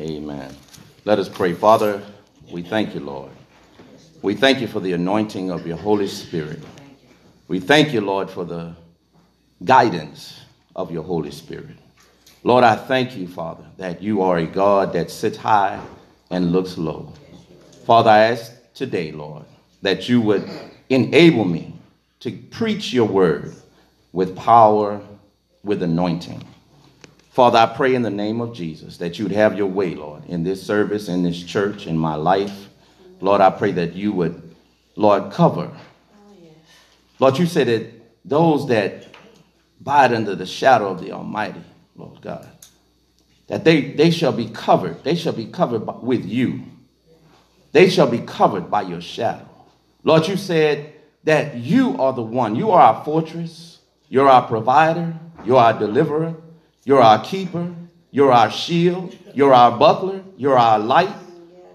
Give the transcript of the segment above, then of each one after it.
Amen. Let us pray. Father, we thank you, Lord. We thank you for the anointing of your Holy Spirit. We thank you, Lord, for the guidance of your Holy Spirit. Lord, I thank you, Father, that you are a God that sits high and looks low. Father, I ask today, Lord, that you would enable me to preach your word with power, with anointing. Father, I pray in the name of Jesus that you'd have your way, Lord, in this service, in this church, in my life. Lord, I pray that you would, Lord, cover. Oh, Lord, you said that those that abide under the shadow of the Almighty, Lord God, that they, they shall be covered. They shall be covered by, with you. They shall be covered by your shadow. Lord, you said that you are the one. You are our fortress. You're our provider. You're our deliverer. You're our keeper. You're our shield. You're our buckler. You're our light.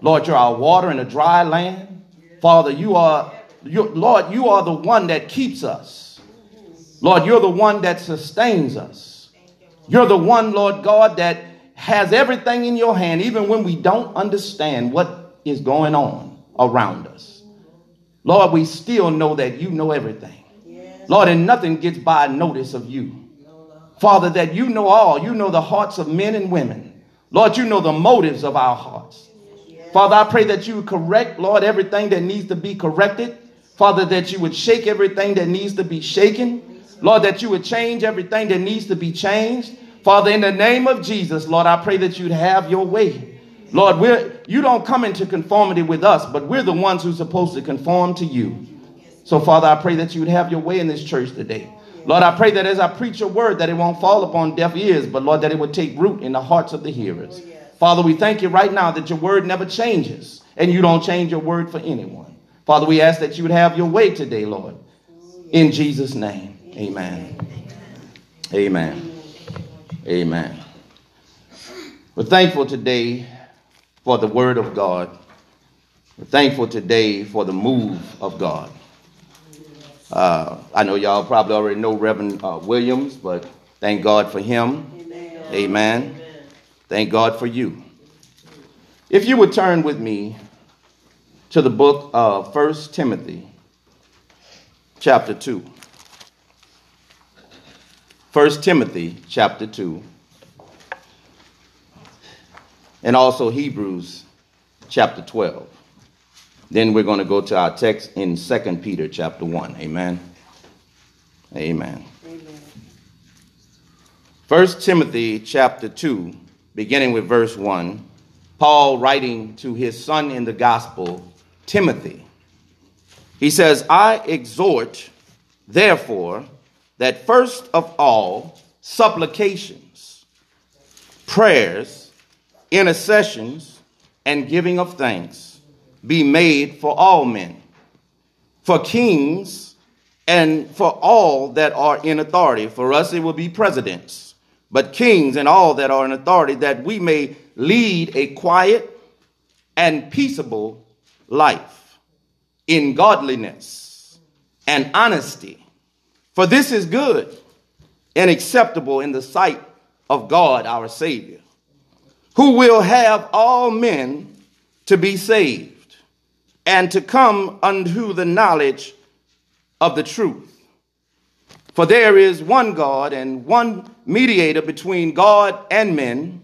Lord, you're our water in a dry land. Father, you are, you, Lord, you are the one that keeps us. Lord, you're the one that sustains us. You're the one, Lord God, that has everything in your hand, even when we don't understand what is going on around us. Lord, we still know that you know everything. Lord, and nothing gets by notice of you. Father, that you know all. You know the hearts of men and women. Lord, you know the motives of our hearts. Father, I pray that you would correct, Lord, everything that needs to be corrected. Father, that you would shake everything that needs to be shaken. Lord, that you would change everything that needs to be changed. Father, in the name of Jesus, Lord, I pray that you'd have your way. Lord, we're, you don't come into conformity with us, but we're the ones who're supposed to conform to you. So, Father, I pray that you would have your way in this church today. Lord, I pray that as I preach your word, that it won't fall upon deaf ears, but Lord, that it would take root in the hearts of the hearers. Oh, Father, we thank you right now that your word never changes, and you don't change your word for anyone. Father, we ask that you would have your way today, Lord. In Jesus' name, amen. Amen. Amen. We're thankful today for the word of God. We're thankful today for the move of God. Uh, I know y'all probably already know Reverend uh, Williams, but thank God for him. Amen. Amen. Thank God for you. If you would turn with me to the book of First Timothy, chapter 2. 1 Timothy, chapter 2. And also Hebrews, chapter 12. Then we're going to go to our text in 2 Peter chapter 1. Amen. Amen. Amen. 1 Timothy chapter 2, beginning with verse 1. Paul writing to his son in the gospel, Timothy. He says, I exhort, therefore, that first of all, supplications, prayers, intercessions, and giving of thanks be made for all men, for kings, and for all that are in authority. For us, it will be presidents, but kings and all that are in authority, that we may lead a quiet and peaceable life in godliness and honesty. For this is good and acceptable in the sight of God our Savior, who will have all men to be saved and to come unto the knowledge of the truth. For there is one God and one mediator between God and men,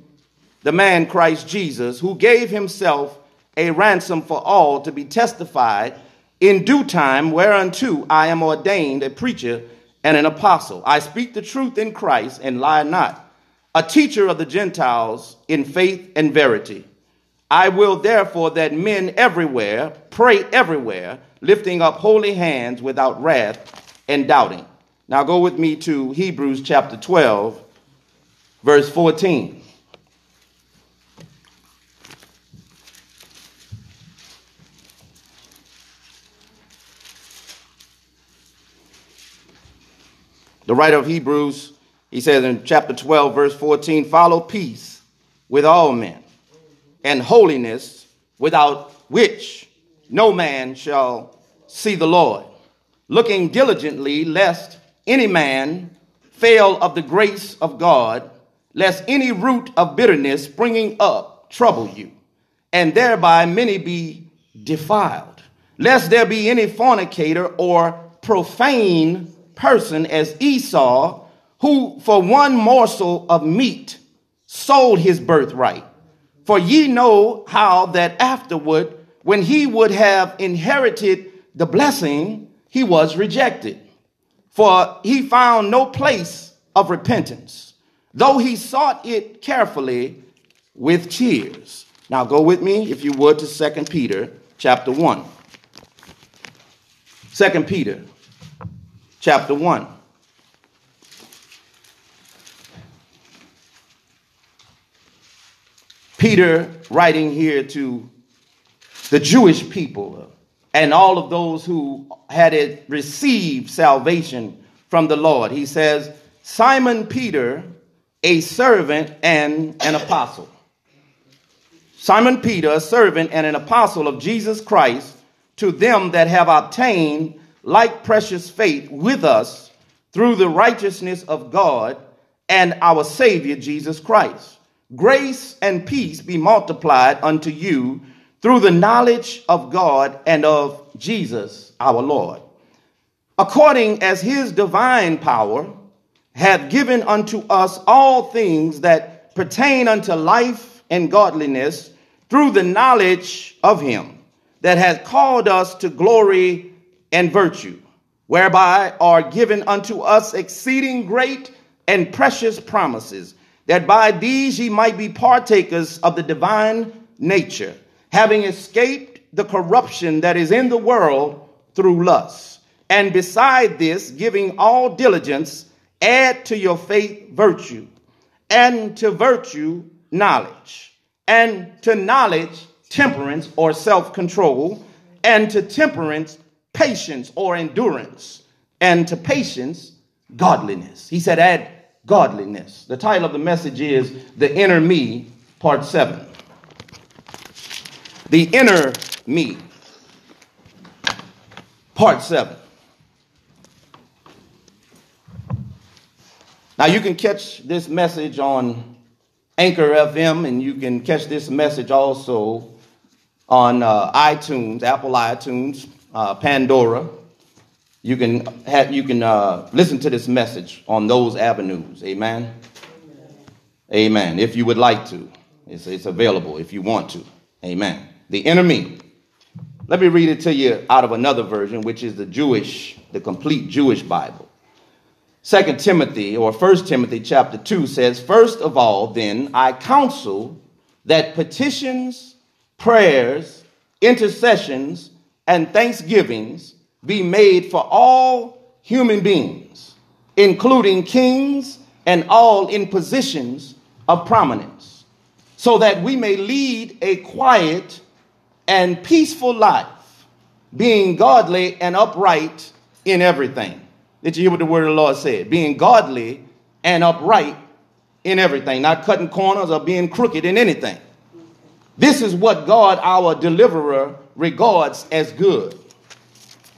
the man Christ Jesus, who gave himself a ransom for all to be testified in due time, whereunto I am ordained a preacher and an apostle. I speak the truth in Christ and lie not, a teacher of the Gentiles in faith and verity. I will therefore that men everywhere pray everywhere, lifting up holy hands without wrath and doubting. Now go with me to Hebrews chapter 12, verse 14. The writer of Hebrews, he says in chapter 12, verse 14, follow peace with all men and holiness, without which no man shall see the Lord, looking diligently lest any man fail of the grace of God, lest any root of bitterness springing up trouble you, and thereby many be defiled. Lest there be any fornicator or profane person as Esau, who for one morsel of meat sold his birthright. For ye know how that afterward, when he would have inherited the blessing, he was rejected. For he found no place of repentance, though he sought it carefully with tears. Now go with me, if you would, to 2 Peter chapter 1. 2 Peter chapter 1. Peter writing here to the Jewish people and all of those who had received salvation from the Lord. He says, Simon Peter, a servant and an apostle. Simon Peter, a servant and an apostle of Jesus Christ, to them that have obtained like precious faith with us through the righteousness of God and our Savior Jesus Christ. Grace and peace be multiplied unto you through the knowledge of God and of Jesus our Lord, according as his divine power hath given unto us all things that pertain unto life and godliness through the knowledge of him that hath called us to glory and virtue, whereby are given unto us exceeding great and precious promises, that by these ye might be partakers of the divine nature having escaped the corruption that is in the world through lust. And beside this, giving all diligence, add to your faith virtue, and to virtue knowledge, and to knowledge temperance or self control, and to temperance patience or endurance, and to patience godliness. He said, add godliness. The title of the message is The Inner Me, Part 7 the inner me. Part 7. Now, you can catch this message on Anchor FM, and you can catch this message also on uh, iTunes, Apple iTunes, uh, Pandora. You can have, you can uh, listen to this message on those avenues. Amen. Amen. If you would like to, it's, it's available if you want to. Amen the me. Let me read it to you out of another version, which is the Jewish, the complete Jewish Bible. Second Timothy or First Timothy chapter 2 says, First of all, then, I counsel that petitions, prayers, intercessions, and thanksgivings be made for all human beings, including kings and all in positions of prominence, so that we may lead a quiet and peaceful life, being godly and upright in everything. Did you hear what the word of the Lord said? Being godly and upright in everything, not cutting corners or being crooked in anything. This is what God, our deliverer, regards as good.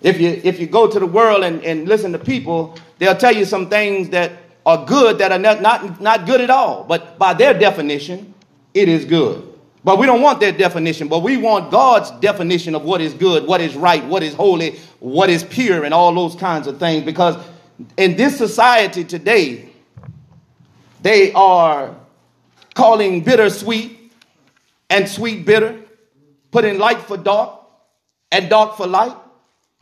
If you, if you go to the world and, and listen to people, they'll tell you some things that are good that are not, not, not good at all. But by their definition, it is good. But we don't want their definition, but we want God's definition of what is good, what is right, what is holy, what is pure, and all those kinds of things. Because in this society today, they are calling bitter sweet and sweet bitter, putting light for dark and dark for light.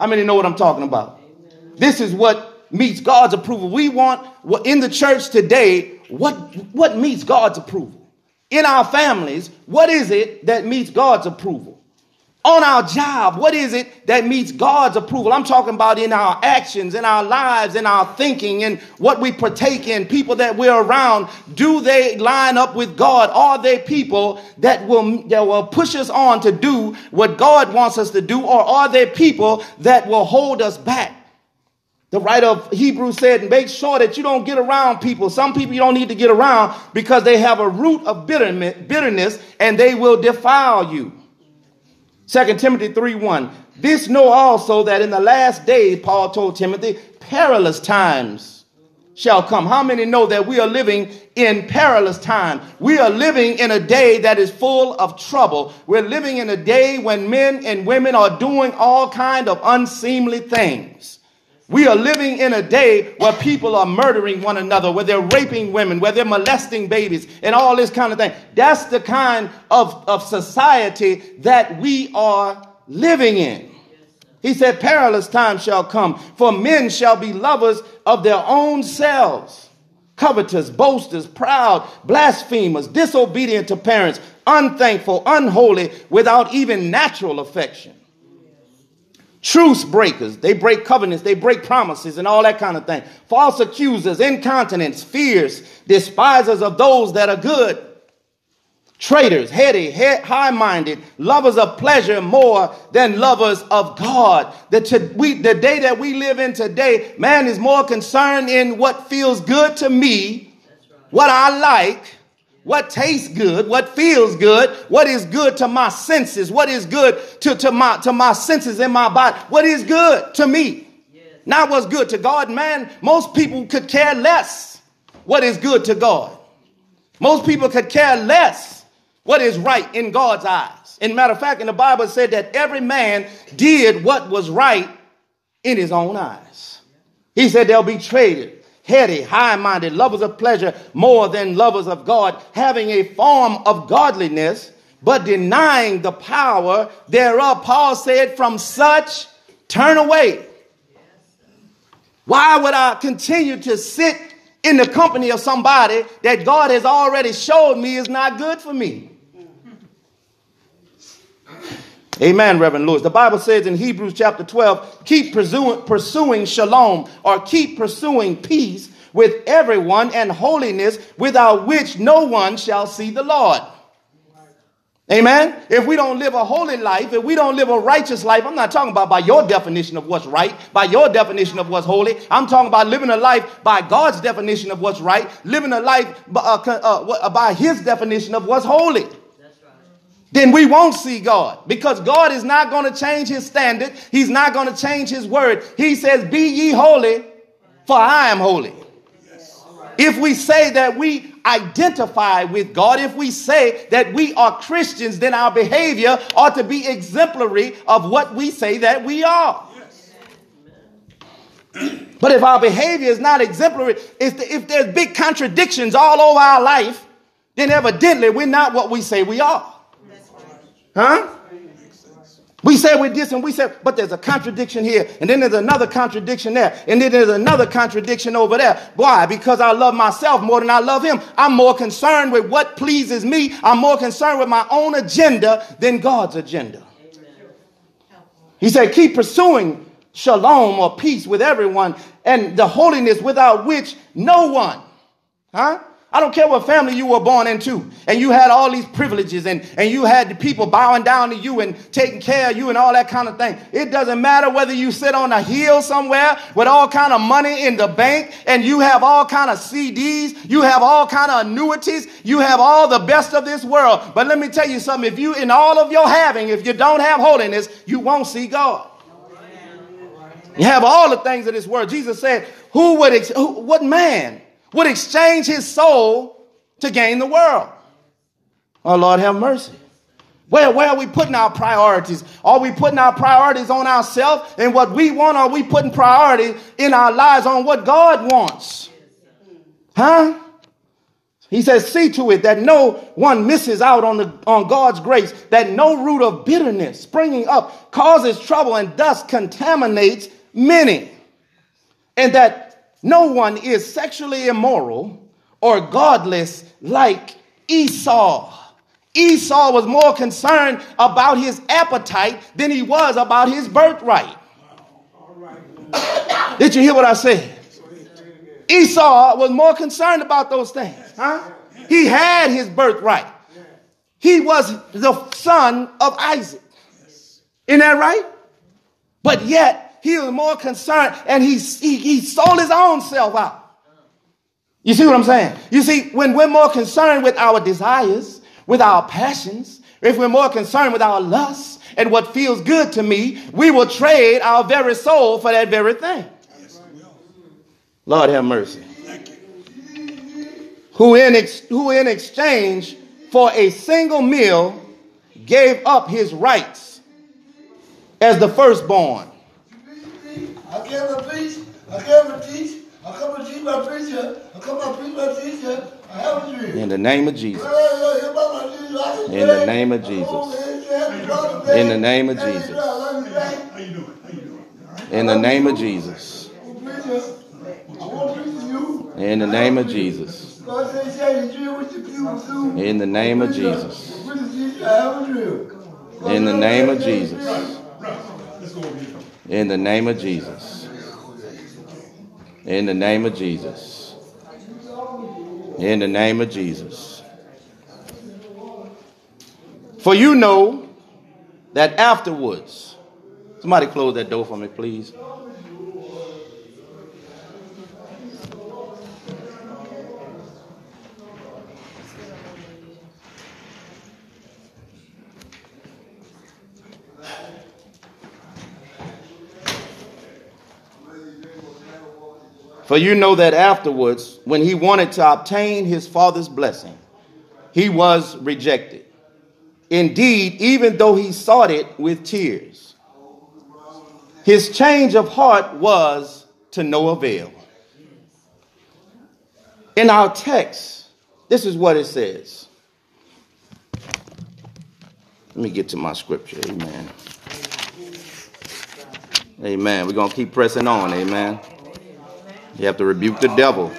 How many know what I'm talking about? Amen. This is what meets God's approval. We want what in the church today what, what meets God's approval in our families, what is it that meets God's approval? On our job, what is it that meets God's approval? I'm talking about in our actions, in our lives, in our thinking, and what we partake in, people that we're around. Do they line up with God? Are they people that will, that will push us on to do what God wants us to do? Or are they people that will hold us back? The writer of Hebrews said, make sure that you don't get around people. Some people you don't need to get around because they have a root of bitterness and they will defile you. 2 Timothy 3 1. This know also that in the last days, Paul told Timothy, perilous times shall come. How many know that we are living in perilous time? We are living in a day that is full of trouble. We're living in a day when men and women are doing all kind of unseemly things. We are living in a day where people are murdering one another, where they're raping women, where they're molesting babies, and all this kind of thing. That's the kind of, of society that we are living in. He said, Perilous times shall come, for men shall be lovers of their own selves, covetous, boasters, proud, blasphemers, disobedient to parents, unthankful, unholy, without even natural affection. Truce breakers, they break covenants, they break promises, and all that kind of thing. False accusers, incontinents, fears, despisers of those that are good traitors, heady, high minded, lovers of pleasure more than lovers of God. The, we, the day that we live in today, man is more concerned in what feels good to me, what I like, what tastes good, what feels good, what is good to my senses, what is good to, to, my, to my senses in my body, what is good to me. Not what's good to God, man. Most people could care less what is good to God. Most people could care less what is right in God's eyes. In matter of fact, in the Bible said that every man did what was right in his own eyes. He said they'll be traded, heady, high minded, lovers of pleasure more than lovers of God, having a form of godliness, but denying the power thereof. Paul said, From such turn away. Why would I continue to sit in the company of somebody that God has already showed me is not good for me? Amen, Reverend Lewis. The Bible says in Hebrews chapter 12, keep pursuing, pursuing shalom or keep pursuing peace with everyone and holiness without which no one shall see the Lord. Amen. If we don't live a holy life, if we don't live a righteous life, I'm not talking about by your definition of what's right, by your definition of what's holy. I'm talking about living a life by God's definition of what's right, living a life by, uh, uh, by His definition of what's holy then we won't see God because God is not going to change his standard. He's not going to change his word. He says, Be ye holy, for I am holy. If we say that we identify with God, if we say that we are Christians, then our behavior ought to be exemplary of what we say that we are. But if our behavior is not exemplary, if, the, if there's big contradictions all over our life, then evidently we're not what we say we are. Huh? We say we're this and we say, but there's a contradiction here, and then there's another contradiction there, and then there's another contradiction over there. Why? Because I love myself more than I love him. I'm more concerned with what pleases me. I'm more concerned with my own agenda than God's agenda. He said, keep pursuing shalom or peace with everyone and the holiness without which no one, huh? I don't care what family you were born into, and you had all these privileges, and, and you had the people bowing down to you and taking care of you and all that kind of thing. It doesn't matter whether you sit on a hill somewhere with all kind of money in the bank, and you have all kind of CDs, you have all kind of annuities, you have all the best of this world. But let me tell you something: if you, in all of your having, if you don't have holiness, you won't see God. You have all the things of this world. Jesus said, "Who would? Ex- who, what man?" Would exchange his soul to gain the world. Oh, Lord, have mercy. Where, where are we putting our priorities? Are we putting our priorities on ourselves and what we want? Are we putting priority in our lives on what God wants? Huh? He says, see to it that no one misses out on, the, on God's grace, that no root of bitterness springing up causes trouble and thus contaminates many. And that no one is sexually immoral or godless like Esau. Esau was more concerned about his appetite than he was about his birthright. Did you hear what I said? Esau was more concerned about those things. Huh? He had his birthright. He was the son of Isaac. Isn't that right? But yet he was more concerned and he, he, he sold his own self out. You see what I'm saying? You see, when we're more concerned with our desires, with our passions, if we're more concerned with our lusts and what feels good to me, we will trade our very soul for that very thing. Lord have mercy. who in, ex- who in exchange for a single meal gave up his rights as the firstborn. I came to preach, I came to teach, I come to teach my preacher, I come to preach my teacher, I have a dream. In the name of Jesus. In the name of Jesus. In the name of Jesus. In the name of Jesus. In the name of Jesus. In the name of Jesus. In the name of Jesus. In the name of Jesus. In the name of Jesus. In the name of Jesus. For you know that afterwards, somebody close that door for me, please. For you know that afterwards, when he wanted to obtain his father's blessing, he was rejected. Indeed, even though he sought it with tears, his change of heart was to no avail. In our text, this is what it says. Let me get to my scripture. Amen. Amen. We're going to keep pressing on. Amen. You have to rebuke the devil.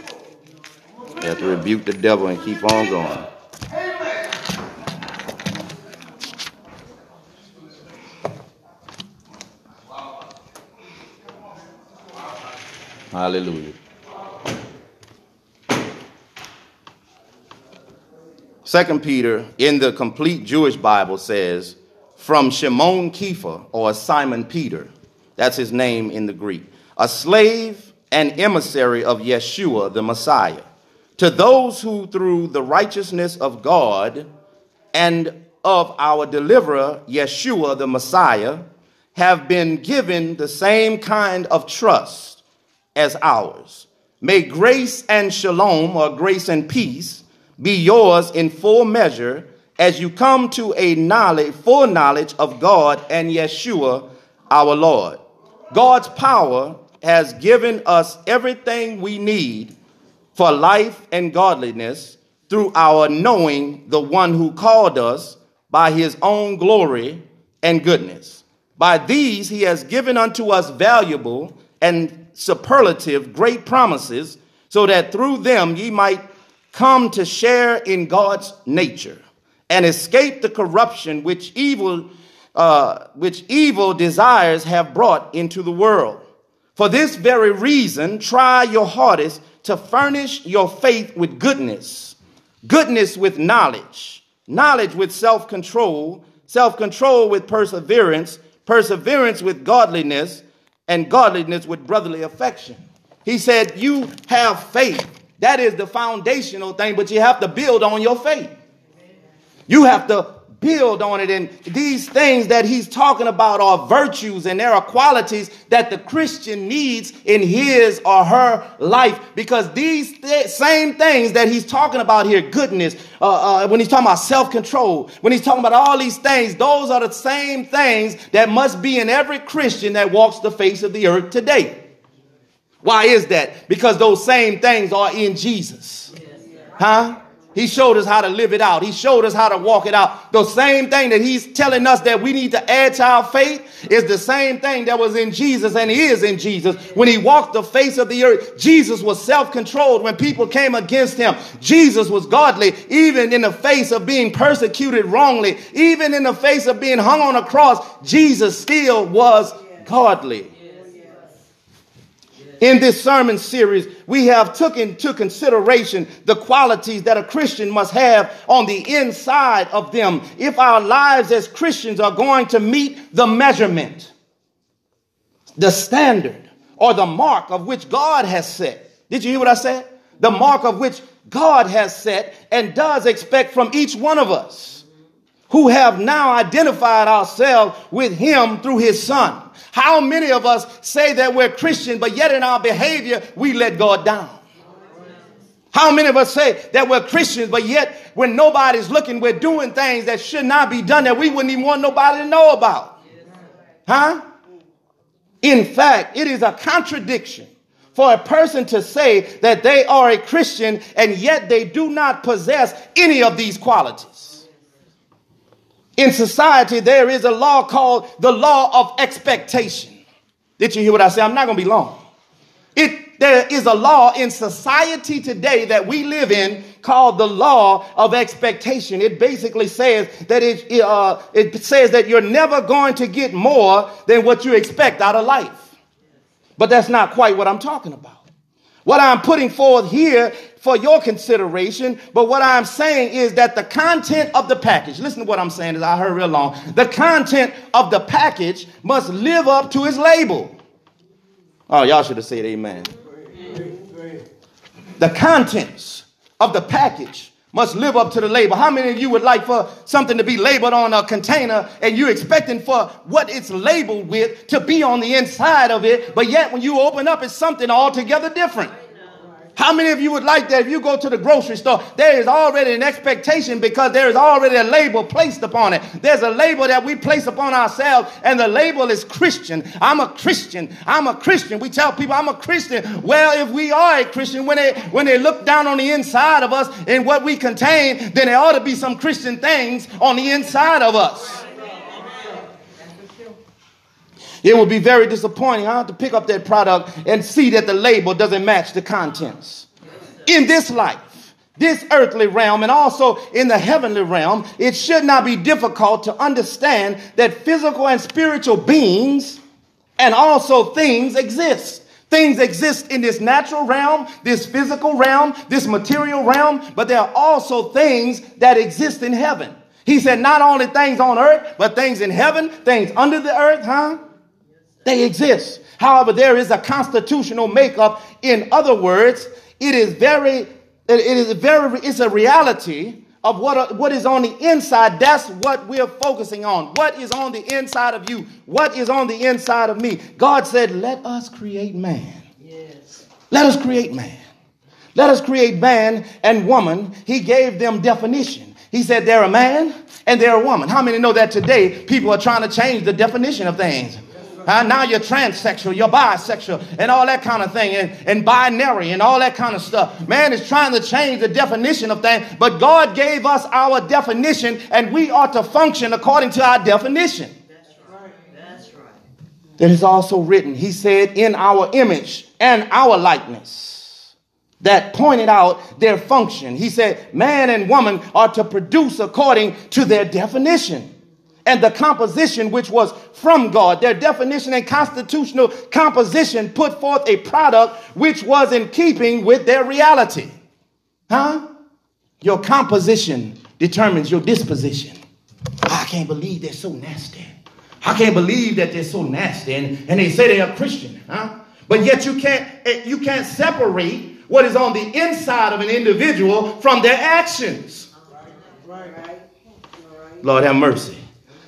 You have to rebuke the devil and keep on going. Hallelujah. Second Peter in the complete Jewish Bible says, from Shimon Kepha or Simon Peter, that's his name in the Greek, a slave and emissary of Yeshua the Messiah, to those who, through the righteousness of God and of our deliverer, Yeshua the Messiah, have been given the same kind of trust as ours. May grace and shalom, or grace and peace, be yours in full measure as you come to a knowledge, full knowledge of God and Yeshua our Lord. God's power has given us everything we need for life and godliness through our knowing the one who called us by his own glory and goodness. By these he has given unto us valuable and superlative great promises, so that through them ye might come to share in God's nature and escape the corruption which evil, uh, which evil desires have brought into the world. For this very reason, try your hardest to furnish your faith with goodness, goodness with knowledge, knowledge with self control, self control with perseverance, perseverance with godliness, and godliness with brotherly affection. He said, You have faith. That is the foundational thing, but you have to build on your faith. You have to build on it. And these things that he's talking about are virtues and there are qualities that the Christian needs in his or her life because these th- same things that he's talking about here, goodness, uh, uh, when he's talking about self control, when he's talking about all these things, those are the same things that must be in every Christian that walks the face of the earth today. Why is that? Because those same things are in Jesus. Huh? He showed us how to live it out. He showed us how to walk it out. The same thing that he's telling us that we need to add to our faith is the same thing that was in Jesus and is in Jesus. When he walked the face of the earth, Jesus was self-controlled when people came against him. Jesus was godly even in the face of being persecuted wrongly, even in the face of being hung on a cross, Jesus still was godly in this sermon series, we have took into consideration the qualities that a Christian must have on the inside of them if our lives as Christians are going to meet the measurement, the standard, or the mark of which God has set. Did you hear what I said? The mark of which God has set and does expect from each one of us who have now identified ourselves with Him through His Son. How many of us say that we're Christian, but yet in our behavior, we let God down? How many of us say that we're Christians, but yet when nobody's looking, we're doing things that should not be done that we wouldn't even want nobody to know about? Huh? In fact, it is a contradiction for a person to say that they are a Christian and yet they do not possess any of these qualities. In society, there is a law called the law of expectation. Did you hear what I said? I'm not going to be long. It there is a law in society today that we live in called the law of expectation. It basically says that it, uh, it says that you're never going to get more than what you expect out of life. But that's not quite what I'm talking about. What I'm putting forth here for your consideration, but what I'm saying is that the content of the package, listen to what I'm saying as I heard real long. The content of the package must live up to its label. Oh, y'all should have said amen. The contents of the package must live up to the label. How many of you would like for something to be labeled on a container and you're expecting for what it's labeled with to be on the inside of it, but yet when you open up, it's something altogether different? How many of you would like that if you go to the grocery store? There is already an expectation because there is already a label placed upon it. There's a label that we place upon ourselves, and the label is Christian. I'm a Christian. I'm a Christian. We tell people I'm a Christian. Well, if we are a Christian, when they when they look down on the inside of us and what we contain, then there ought to be some Christian things on the inside of us. It would be very disappointing. Have to pick up that product and see that the label doesn't match the contents. In this life, this earthly realm, and also in the heavenly realm, it should not be difficult to understand that physical and spiritual beings and also things exist. Things exist in this natural realm, this physical realm, this material realm, but there are also things that exist in heaven. He said, not only things on earth, but things in heaven, things under the earth, huh? They exist. However, there is a constitutional makeup. In other words, it is very, it is very, it's a reality of what, what is on the inside. That's what we're focusing on. What is on the inside of you? What is on the inside of me? God said, let us create man. Yes. Let us create man. Let us create man and woman. He gave them definition. He said they're a man and they're a woman. How many know that today people are trying to change the definition of things? Uh, now you're transsexual, you're bisexual, and all that kind of thing, and, and binary, and all that kind of stuff. Man is trying to change the definition of things, but God gave us our definition, and we ought to function according to our definition. That's right. That's right. That is also written, he said, in our image and our likeness. That pointed out their function. He said, man and woman are to produce according to their definition and the composition which was from God. Their definition and constitutional composition put forth a product which was in keeping with their reality. Huh? Your composition determines your disposition. I can't believe they're so nasty. I can't believe that they're so nasty and, and they say they are Christian, huh? But yet you can't eh, you can't separate what is on the inside of an individual from their actions. Right, right, right. Lord have mercy.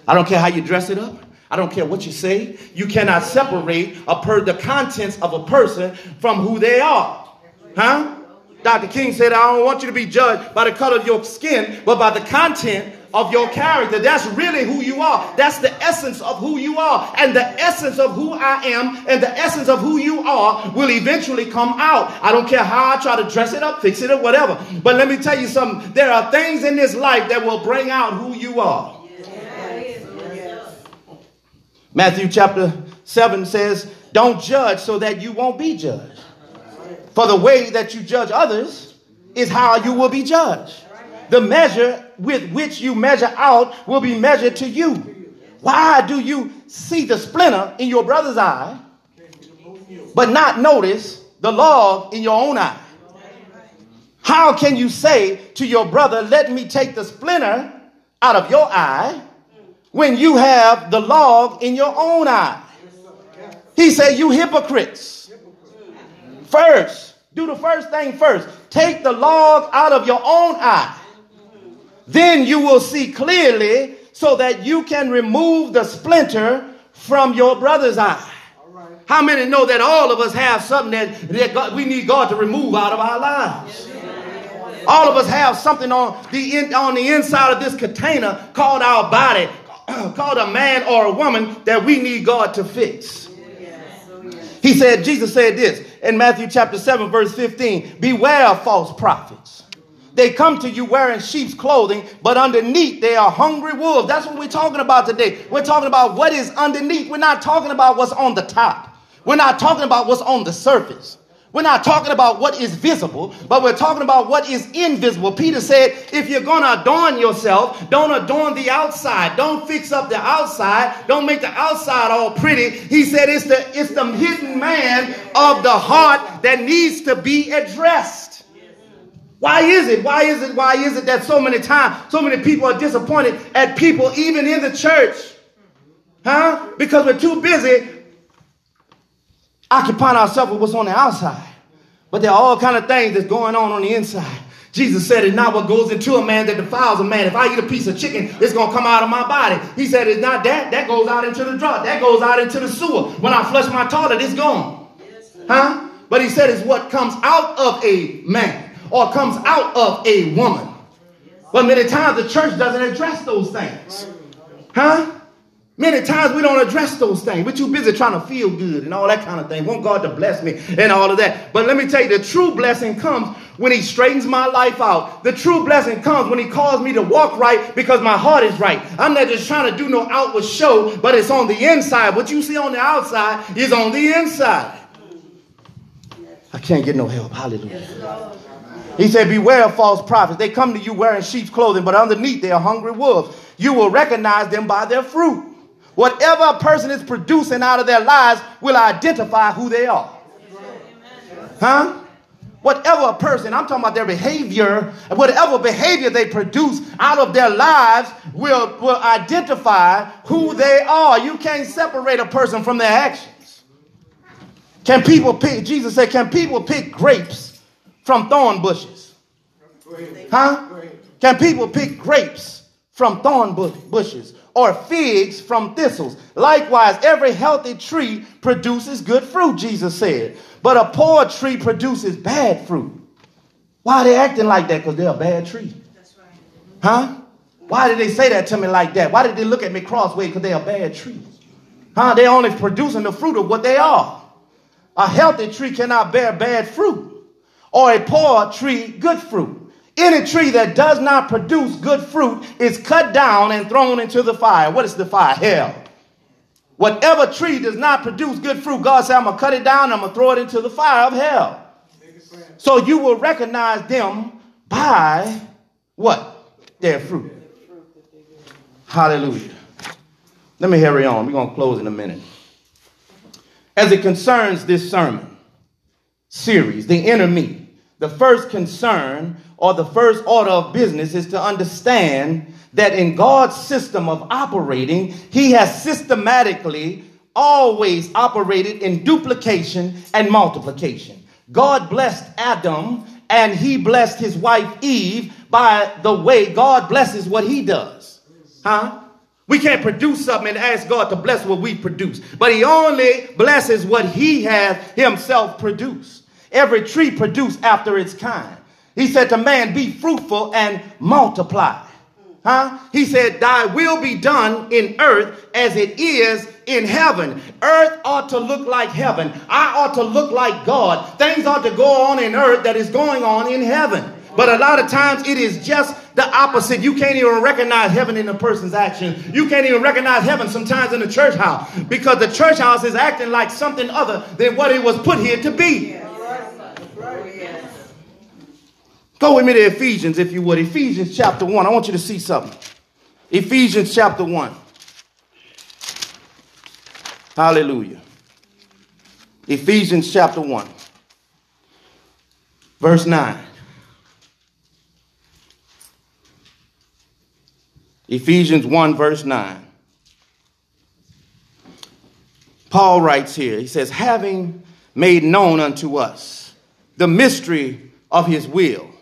I don't care how you dress it up. I don't care what you say. You cannot separate a per the contents of a person from who they are. Huh? Dr. King said, I don't want you to be judged by the color of your skin, but by the content of your character. That's really who you are. That's the essence of who you are. And the essence of who I am and the essence of who you are will eventually come out. I don't care how I try to dress it up, fix it, or whatever. But let me tell you something. There are things in this life that will bring out who you are. Matthew chapter 7 says, Don't judge so that you won't be judged. For the way that you judge others is how you will be judged. The measure with which you measure out will be measured to you. Why do you see the splinter in your brother's eye, but not notice the log in your own eye? How can you say to your brother, Let me take the splinter out of your eye, when you have the log in your own eye. He said, You hypocrites. First, do the first thing first. Take the log out of your own eye. Then you will see clearly so that you can remove the splinter from your brother's eye. How many know that all of us have something that, that God, we need God to remove out of our lives? All of us have something on the in, on the inside of this container called our body, called a man or a woman that we need God to fix. He said, Jesus said this in Matthew chapter 7, verse 15 Beware of false prophets. They come to you wearing sheep's clothing, but underneath they are hungry wolves. That's what we're talking about today. We're talking about what is underneath. We're not talking about what's on the top. We're not talking about what's on the surface. We're not talking about what is visible, but we're talking about what is invisible. Peter said, if you're going to adorn yourself, don't adorn the outside. Don't fix up the outside. Don't make the outside all pretty. He said it's the, it's the hidden man of the heart that needs to be addressed. Why is it? Why is it? Why is it that so many times, so many people are disappointed at people, even in the church? Huh? Because we're too busy occupying ourselves with what's on the outside. But there are all kind of things that's going on on the inside. Jesus said, it's not what goes into a man that defiles a man. If I eat a piece of chicken, it's going to come out of my body. He said, it's not that. That goes out into the drug. That goes out into the sewer. When I flush my toilet, it's gone. Huh? But he said, it's what comes out of a man or comes out of a woman. But many times the church doesn't address those things. Huh? Many times we don't address those things. We're too busy trying to feel good and all that kind of thing. Want God to bless me and all of that. But let me tell you, the true blessing comes when He straightens my life out. The true blessing comes when He calls me to walk right because my heart is right. I'm not just trying to do no outward show, but it's on the inside. What you see on the outside is on the inside. I can't get no help. Hallelujah. He said, Beware of false prophets. They come to you wearing sheep's clothing, but underneath they are hungry wolves. You will recognize them by their fruit. Whatever a person is producing out of their lives will identify who they are. Huh? Whatever a person, I'm talking about their behavior, whatever behavior they produce out of their lives will, will identify who they are. You can't separate a person from their actions. Can people pick, Jesus said, can people pick grapes from thorn bushes? Huh? Can people pick grapes from thorn bushes? Or figs from thistles. Likewise, every healthy tree produces good fruit, Jesus said. But a poor tree produces bad fruit. Why are they acting like that? Because they're a bad tree. Huh? Why did they say that to me like that? Why did they look at me crossway? Because they're a bad tree. Huh? They're only producing the fruit of what they are. A healthy tree cannot bear bad fruit, or a poor tree good fruit. Any tree that does not produce good fruit is cut down and thrown into the fire. What is the fire? Hell. Whatever tree does not produce good fruit, God said, I'm going to cut it down, I'm going to throw it into the fire of hell. So you will recognize them by what? Their fruit. Hallelujah. Let me hurry on. We're going to close in a minute. As it concerns this sermon series, the me, the first concern or the first order of business is to understand that in God's system of operating, He has systematically always operated in duplication and multiplication. God blessed Adam and He blessed his wife Eve by the way God blesses what He does. Huh? We can't produce something and ask God to bless what we produce, but He only blesses what He has Himself produced. Every tree produced after its kind. He said to man, Be fruitful and multiply. Huh? He said, Thy will be done in earth as it is in heaven. Earth ought to look like heaven. I ought to look like God. Things ought to go on in earth that is going on in heaven. But a lot of times it is just the opposite. You can't even recognize heaven in a person's action. You can't even recognize heaven sometimes in the church house because the church house is acting like something other than what it was put here to be. Go with me to Ephesians, if you would. Ephesians chapter 1. I want you to see something. Ephesians chapter 1. Hallelujah. Ephesians chapter 1, verse 9. Ephesians 1, verse 9. Paul writes here, he says, having made known unto us the mystery of his will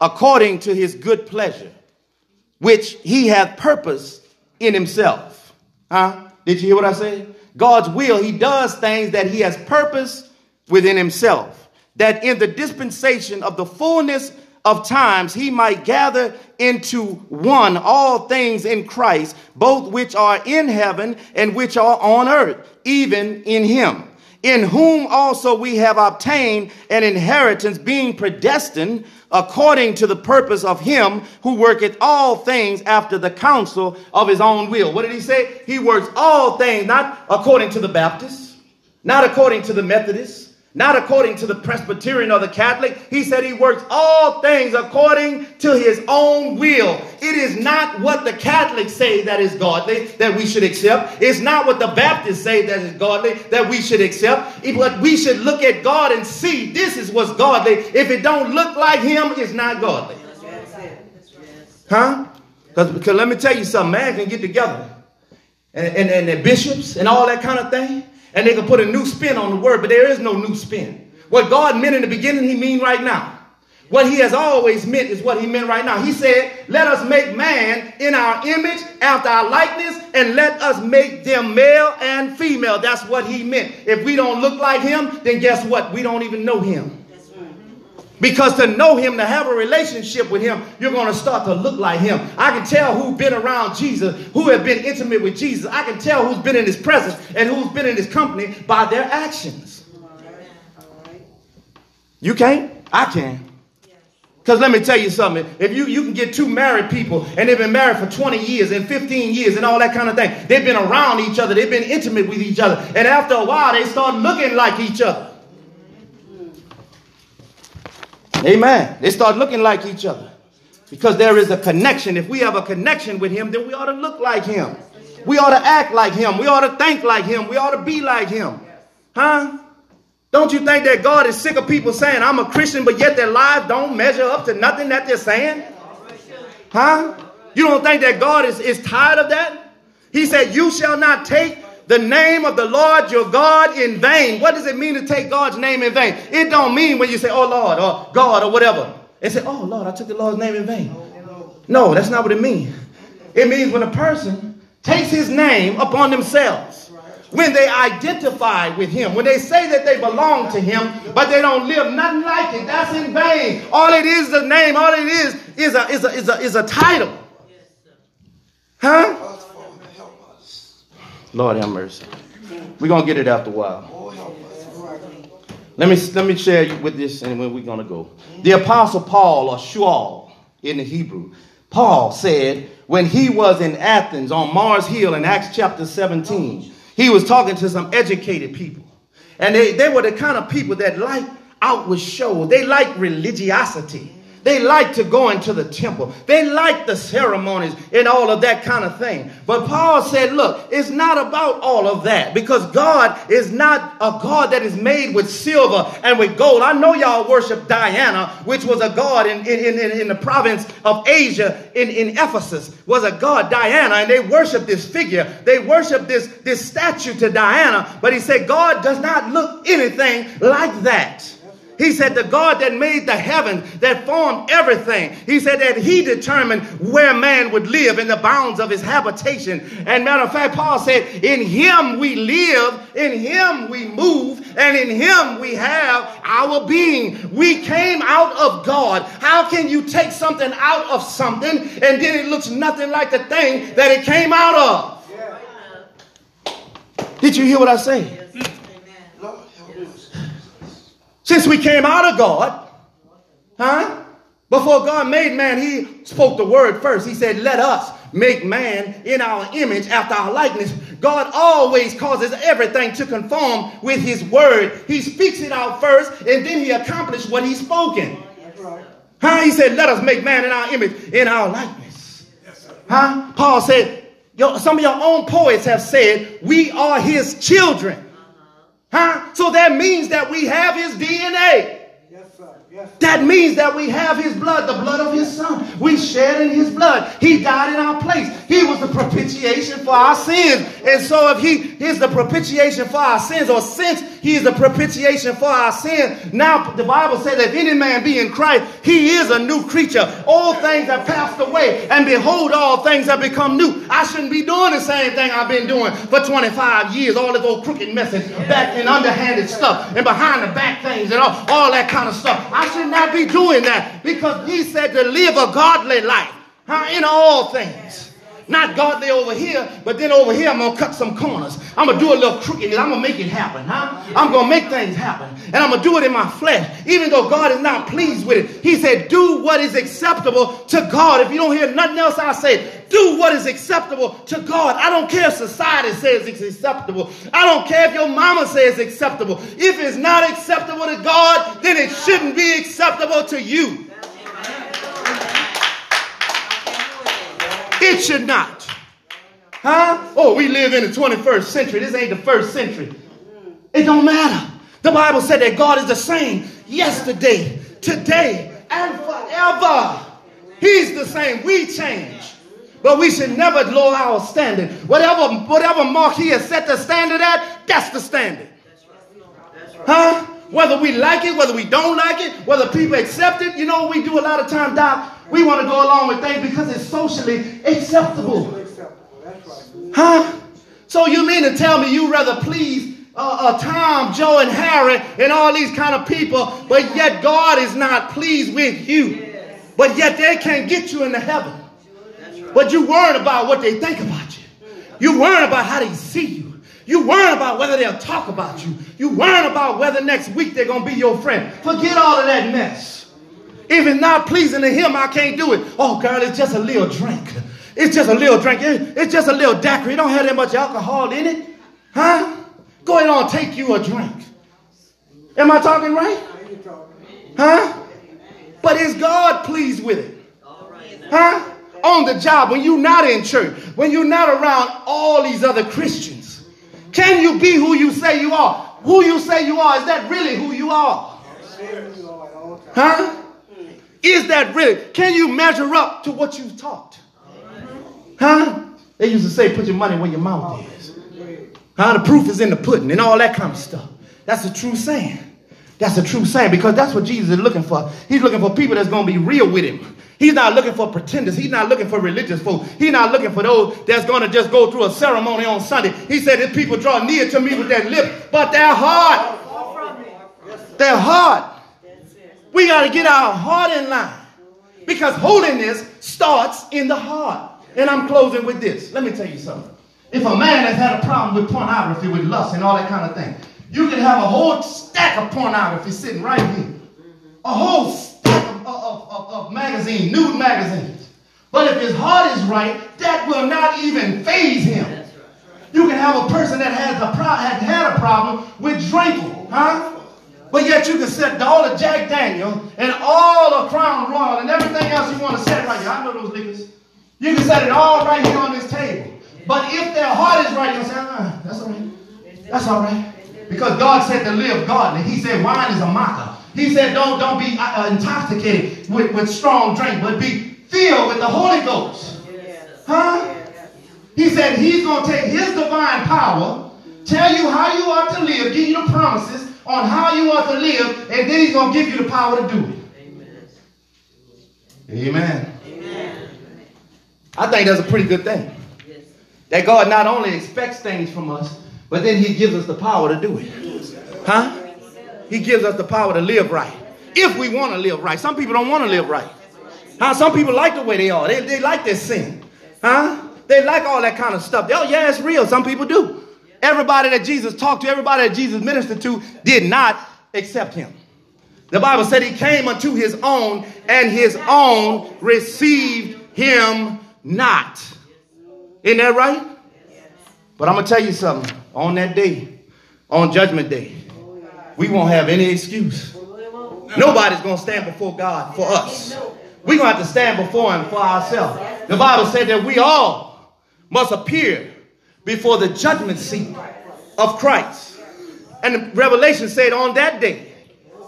according to his good pleasure, which he hath purposed in himself. Huh? Did you hear what I said? God's will, he does things that he has purposed within himself, that in the dispensation of the fullness of times he might gather into one all things in Christ, both which are in heaven and which are on earth, even in him, in whom also we have obtained an inheritance, being predestined according to the purpose of him who worketh all things after the counsel of his own will. What did he say? He works all things, not according to the Baptists, not according to the Methodists, not according to the Presbyterian or the Catholic. He said he works all things according to his own will. It is not what the Catholics say that is godly that we should accept. It's not what the Baptists say that is godly that we should accept. But we should look at God and see this is what's godly. If it don't look like him, it's not godly. Huh? Because, let me tell you something, man can get together. And, and, and the bishops and all that kind of thing and they can put a new spin on the word, but there is no new spin. What God meant in the beginning, he mean right now. What he has always meant is what he meant right now. He said, let us make man in our image, after our likeness, and let us make them male and female. That's what he meant. If we don't look like him, then guess what? We don't even know him. Because to know him, to have a relationship with him, you're going to start to look like him. I can tell who's been around Jesus, who have been intimate with Jesus. I can tell who's been in his presence and who's been in his company by their actions. You can't? I can. Because let me tell you something. If you, you can get two married people and they've been married for 20 years and 15 years and all that kind of thing, they've been around each other, they've been intimate with each other, and after a while they start looking like each other. Amen. They start looking like each other because there is a connection. If we have a connection with Him, then we ought to look like Him. We ought to act like Him. We ought to think like Him. We ought to be like Him. Huh? Don't you think that God is sick of people saying, I'm a Christian, but yet their lives don't measure up to nothing that they're saying? Huh? You don't think that God is, is tired of that? He said, You shall not take the name of the Lord your God in vain. What does it mean to take God's name in vain? It don't mean when you say, oh Lord, or God, or whatever. And say, oh Lord, I took the Lord's name in vain. No, that's not what it means. It means when a person takes his name upon themselves, when they identify with him, when they say that they belong to him, but they don't live nothing like it, that's in vain. All it is the name, all it is is a, is a, is a, is a title. Huh? Lord have mercy. We're gonna get it after a while. Let me let me share you with this, and when we're gonna go. The apostle Paul, or Shaul in the Hebrew, Paul said when he was in Athens on Mars Hill in Acts chapter 17, he was talking to some educated people, and they, they were the kind of people that like outward show. They like religiosity. They like to go into the temple. They like the ceremonies and all of that kind of thing. But Paul said, look, it's not about all of that because God is not a God that is made with silver and with gold. I know y'all worship Diana, which was a god in, in, in, in the province of Asia in, in Ephesus, was a god Diana, and they worship this figure. They worship this, this statue to Diana. But he said, God does not look anything like that. He said, The God that made the heaven, that formed everything, he said that he determined where man would live in the bounds of his habitation. And matter of fact, Paul said, In him we live, in him we move, and in him we have our being. We came out of God. How can you take something out of something and then it looks nothing like the thing that it came out of? Did you hear what I say? Since we came out of God, huh? Before God made man, he spoke the word first. He said, Let us make man in our image after our likeness. God always causes everything to conform with his word. He speaks it out first and then he accomplishes what he's spoken. Huh? He said, Let us make man in our image, in our likeness. Huh? Paul said, Some of your own poets have said, We are his children. Huh? So that means that we have his DNA. Yes, sir. Yes, sir. That means that we have his blood, the blood of his son. We shed in his blood. He died in our place. He was the propitiation for our sins. And so if he is the propitiation for our sins, or since He is the propitiation for our sins, Now the Bible says that if any man be in Christ, he is a new creature. All things have passed away, and behold, all things have become new. I shouldn't be doing the same thing I've been doing for 25 years. All this old crooked message, back and underhanded stuff, and behind the back things, and all, all that kind of stuff. I should not be doing that because he said to live a godly life huh, in all things. Not godly over here, but then over here I'm gonna cut some corners. I'm gonna do a little crooked. I'm gonna make it happen, huh? I'm gonna make things happen, and I'm gonna do it in my flesh, even though God is not pleased with it. He said, "Do what is acceptable to God." If you don't hear nothing else, I say, "Do what is acceptable to God." I don't care if society says it's acceptable. I don't care if your mama says it's acceptable. If it's not acceptable to God, then it shouldn't be acceptable to you. It should not. Huh? Oh, we live in the 21st century. This ain't the first century. It don't matter. The Bible said that God is the same yesterday, today, and forever. He's the same. We change. But we should never lower our standard. Whatever, whatever mark he has set the standard at, that's the standard. Huh? Whether we like it, whether we don't like it, whether people accept it, you know, we do a lot of time, Doc. We want to go along with things because it's socially acceptable. Huh? So you mean to tell me you rather please uh, uh, Tom, Joe, and Harry and all these kind of people, but yet God is not pleased with you. But yet they can't get you into heaven. But you worrying about what they think about you. You worrying about how they see you. You worrying about whether they'll talk about you. You worrying about whether next week they're going to be your friend. Forget all of that mess. If it's not pleasing to him, I can't do it. Oh, girl, it's just a little drink. It's just a little drink. It's just a little daiquiri. It don't have that much alcohol in it. Huh? Go ahead on, take you a drink. Am I talking right? Huh? But is God pleased with it? Huh? On the job, when you're not in church, when you're not around all these other Christians, can you be who you say you are? Who you say you are, is that really who you are? Huh? Is that really? Can you measure up to what you've taught? Huh? They used to say, put your money where your mouth is. Huh? The proof is in the pudding and all that kind of stuff. That's a true saying. That's a true saying because that's what Jesus is looking for. He's looking for people that's going to be real with him. He's not looking for pretenders. He's not looking for religious folk. He's not looking for those that's going to just go through a ceremony on Sunday. He said, if people draw near to me with their lip, but their heart, their heart we got to get our heart in line because holiness starts in the heart. And I'm closing with this. Let me tell you something. If a man has had a problem with pornography, with lust, and all that kind of thing, you can have a whole stack of pornography sitting right here. A whole stack of, of, of, of magazines, nude magazines. But if his heart is right, that will not even faze him. You can have a person that has, a pro- had a problem with drinking, huh? But yet you can set all the Jack Daniel and all the Crown Royal and everything else you want to set right here. I know those niggas. You can set it all right here on this table. But if their heart is right, you'll say, ah, that's all right. That's all right. Because God said to live godly. He said wine is a mocker. He said don't, don't be uh, intoxicated with, with strong drink, but be filled with the Holy Ghost. Huh? He said he's going to take his divine power, tell you how you ought to live, give you the promises, on how you ought to live, and then he's going to give you the power to do it. Amen. Amen. I think that's a pretty good thing. That God not only expects things from us, but then he gives us the power to do it. Huh? He gives us the power to live right. If we want to live right. Some people don't want to live right. Huh? Some people like the way they are. They, they like their sin. Huh? They like all that kind of stuff. Oh, yeah, it's real. Some people do. Everybody that Jesus talked to, everybody that Jesus ministered to, did not accept him. The Bible said he came unto his own, and his own received him not. Isn't that right? But I'm going to tell you something. On that day, on Judgment Day, we won't have any excuse. Nobody's going to stand before God for us. We're going to have to stand before him for ourselves. The Bible said that we all must appear before the judgment seat of Christ. And Revelation said on that day,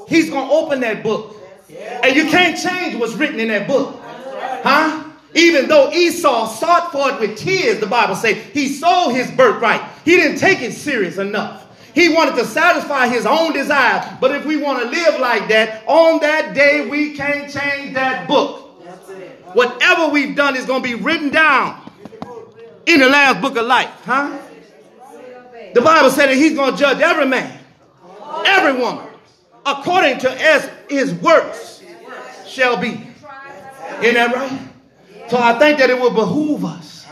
he's going to open that book. And you can't change what's written in that book. Huh? Even though Esau sought for it with tears, the Bible says he sold his birthright. He didn't take it serious enough. He wanted to satisfy his own desire. But if we want to live like that, on that day, we can't change that book. Whatever we've done is going to be written down in the last book of life. Huh? The Bible said that he's going to judge every man, every woman, according to as his works shall be. Isn't that right? So I think that it will behoove us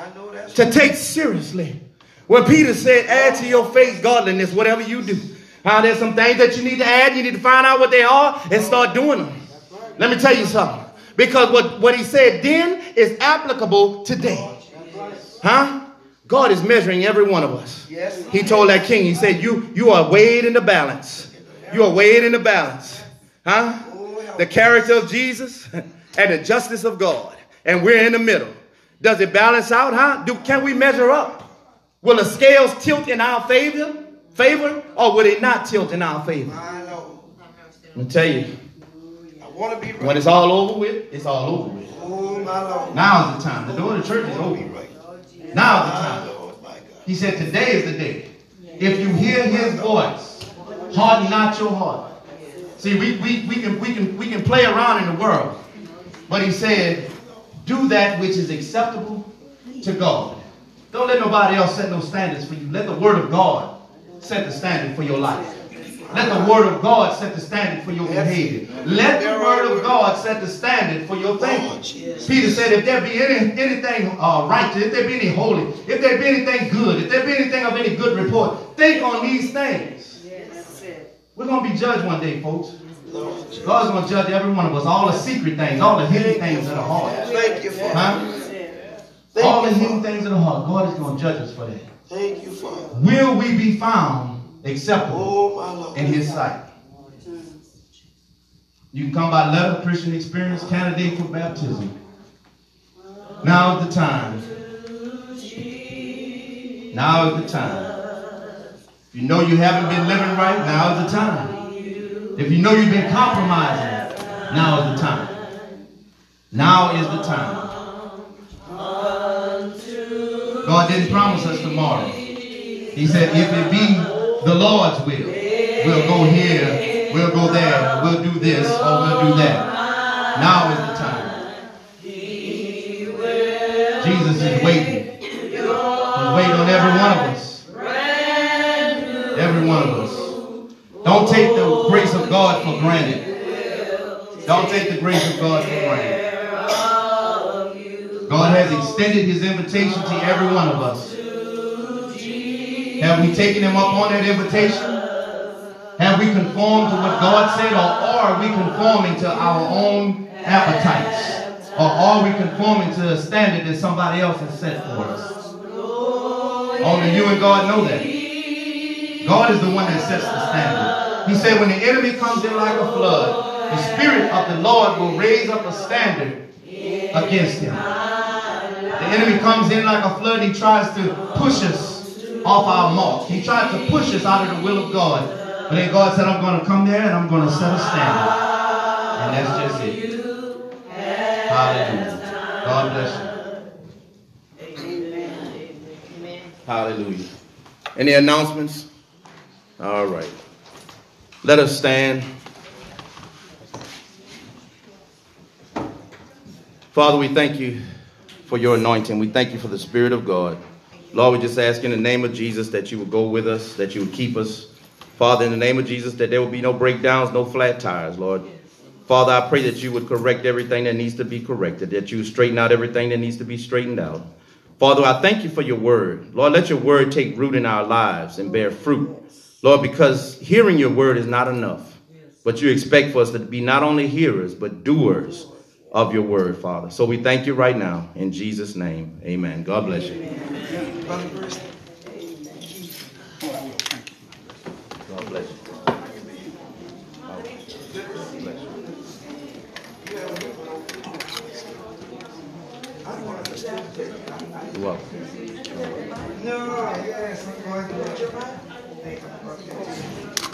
to take seriously when Peter said, add to your faith godliness, whatever you do. How there's some things that you need to add, you need to find out what they are and start doing them. Let me tell you something. Because what, what he said then is applicable today. Huh? God is measuring every one of us. He told that king, he said, You you are weighed in the balance. You are weighed in the balance. Huh? The character of Jesus and the justice of God. And we're in the middle. Does it balance out? Huh? Do, can we measure up? Will the scales tilt in our favor, favor, or will it not tilt in our favor? I know. Me tell you. I want to be right. When it's all over with, it's all over with. Oh, my Lord. Now's the time. The door of the church is over. Right. Now's the time. He said, Today is the day. If you hear his voice, harden not your heart. See, we, we, we, can, we, can, we can play around in the world. But he said, Do that which is acceptable to God. Don't let nobody else set no standards for you. Let the word of God set the standard for your life. Let the word of God set the standard for your behavior. Let the word of God set the standard for your thinking. Peter said, if there be any, anything uh, righteous, if there be any holy, if there be anything good, if there be anything of any good report, think on these things. We're going to be judged one day, folks. God's going to judge every one of us. All the secret things, all the hidden things in the heart. Thank you, Father. Huh? Thank All the hidden things in the heart, God is going to judge us for that. Thank you, Father. Will we be found acceptable oh, in His sight? You can come by letter, Christian experience, candidate for baptism. Now is the time. Now is the time. If you know you haven't been living right, now is the time. If you know you've been compromising, now is the time. Now is the time. God didn't promise us tomorrow. He said, if it be the Lord's will, we'll go here, we'll go there, we'll do this, or we'll do that. Now is the time. Jesus is waiting. He's waiting on every one of us. Every one of us. Don't take the grace of God for granted. Don't take the grace of God for granted. God has extended his invitation to every one of us. Have we taken him up on that invitation? Have we conformed to what God said, or are we conforming to our own appetites? Or are we conforming to a standard that somebody else has set for us? Only you and God know that. God is the one that sets the standard. He said, when the enemy comes in like a flood, the Spirit of the Lord will raise up a standard against him. The enemy comes in like a flood. He tries to push us off our mark. He tried to push us out of the will of God. But then God said, I'm going to come there and I'm going to set a standard. And that's just it. Hallelujah. God bless you. Hallelujah. Any announcements? All right. Let us stand. Father, we thank you for your anointing. We thank you for the Spirit of God. Lord, we just ask in the name of Jesus that you would go with us, that you would keep us. Father, in the name of Jesus, that there will be no breakdowns, no flat tires, Lord. Father, I pray that you would correct everything that needs to be corrected, that you would straighten out everything that needs to be straightened out. Father, I thank you for your word. Lord, let your word take root in our lives and bear fruit. Lord, because hearing your word is not enough, but you expect for us to be not only hearers, but doers of your word, Father. So we thank you right now. In Jesus' name, amen. God bless you. God. No, yes, I'm going to